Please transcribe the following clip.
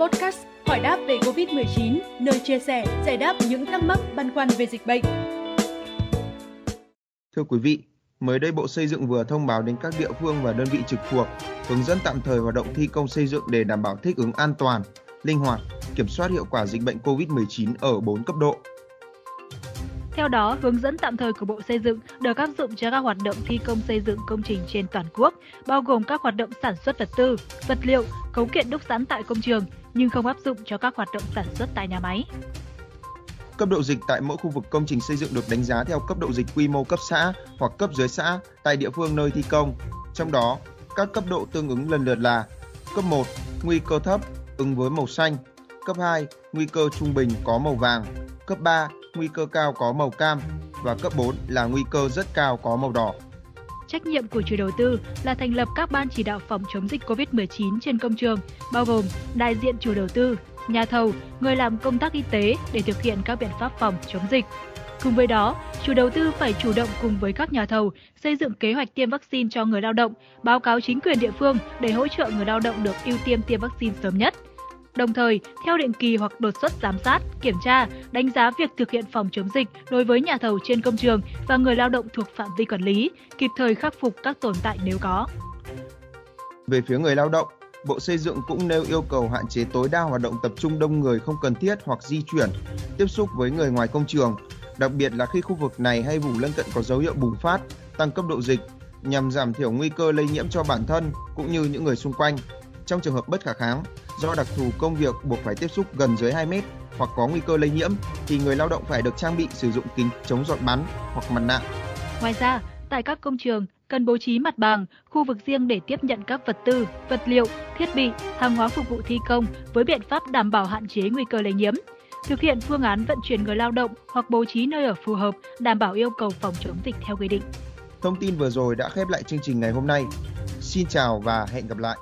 podcast hỏi đáp về Covid-19, nơi chia sẻ, giải đáp những thắc mắc băn khoăn về dịch bệnh. Thưa quý vị, mới đây Bộ Xây dựng vừa thông báo đến các địa phương và đơn vị trực thuộc hướng dẫn tạm thời hoạt động thi công xây dựng để đảm bảo thích ứng an toàn, linh hoạt, kiểm soát hiệu quả dịch bệnh COVID-19 ở 4 cấp độ. Theo đó, hướng dẫn tạm thời của Bộ Xây dựng được áp dụng cho các hoạt động thi công xây dựng công trình trên toàn quốc, bao gồm các hoạt động sản xuất vật tư, vật liệu, cấu kiện đúc sẵn tại công trường, nhưng không áp dụng cho các hoạt động sản xuất tại nhà máy. Cấp độ dịch tại mỗi khu vực công trình xây dựng được đánh giá theo cấp độ dịch quy mô cấp xã hoặc cấp dưới xã tại địa phương nơi thi công. Trong đó, các cấp độ tương ứng lần lượt là cấp 1, nguy cơ thấp, ứng với màu xanh, cấp 2, nguy cơ trung bình có màu vàng, cấp 3, nguy cơ cao có màu cam và cấp 4 là nguy cơ rất cao có màu đỏ. Trách nhiệm của chủ đầu tư là thành lập các ban chỉ đạo phòng chống dịch COVID-19 trên công trường, bao gồm đại diện chủ đầu tư, nhà thầu, người làm công tác y tế để thực hiện các biện pháp phòng chống dịch. Cùng với đó, chủ đầu tư phải chủ động cùng với các nhà thầu xây dựng kế hoạch tiêm vaccine cho người lao động, báo cáo chính quyền địa phương để hỗ trợ người lao động được ưu tiên tiêm vaccine sớm nhất. Đồng thời, theo định kỳ hoặc đột xuất giám sát, kiểm tra, đánh giá việc thực hiện phòng chống dịch đối với nhà thầu trên công trường và người lao động thuộc phạm vi quản lý, kịp thời khắc phục các tồn tại nếu có. Về phía người lao động, Bộ Xây dựng cũng nêu yêu cầu hạn chế tối đa hoạt động tập trung đông người không cần thiết hoặc di chuyển, tiếp xúc với người ngoài công trường, đặc biệt là khi khu vực này hay vùng lân cận có dấu hiệu bùng phát, tăng cấp độ dịch nhằm giảm thiểu nguy cơ lây nhiễm cho bản thân cũng như những người xung quanh. Trong trường hợp bất khả kháng, do đặc thù công việc buộc phải tiếp xúc gần dưới 2 mét hoặc có nguy cơ lây nhiễm thì người lao động phải được trang bị sử dụng kính chống giọt bắn hoặc mặt nạ. Ngoài ra, tại các công trường cần bố trí mặt bằng, khu vực riêng để tiếp nhận các vật tư, vật liệu, thiết bị, hàng hóa phục vụ thi công với biện pháp đảm bảo hạn chế nguy cơ lây nhiễm. Thực hiện phương án vận chuyển người lao động hoặc bố trí nơi ở phù hợp, đảm bảo yêu cầu phòng chống dịch theo quy định. Thông tin vừa rồi đã khép lại chương trình ngày hôm nay. Xin chào và hẹn gặp lại.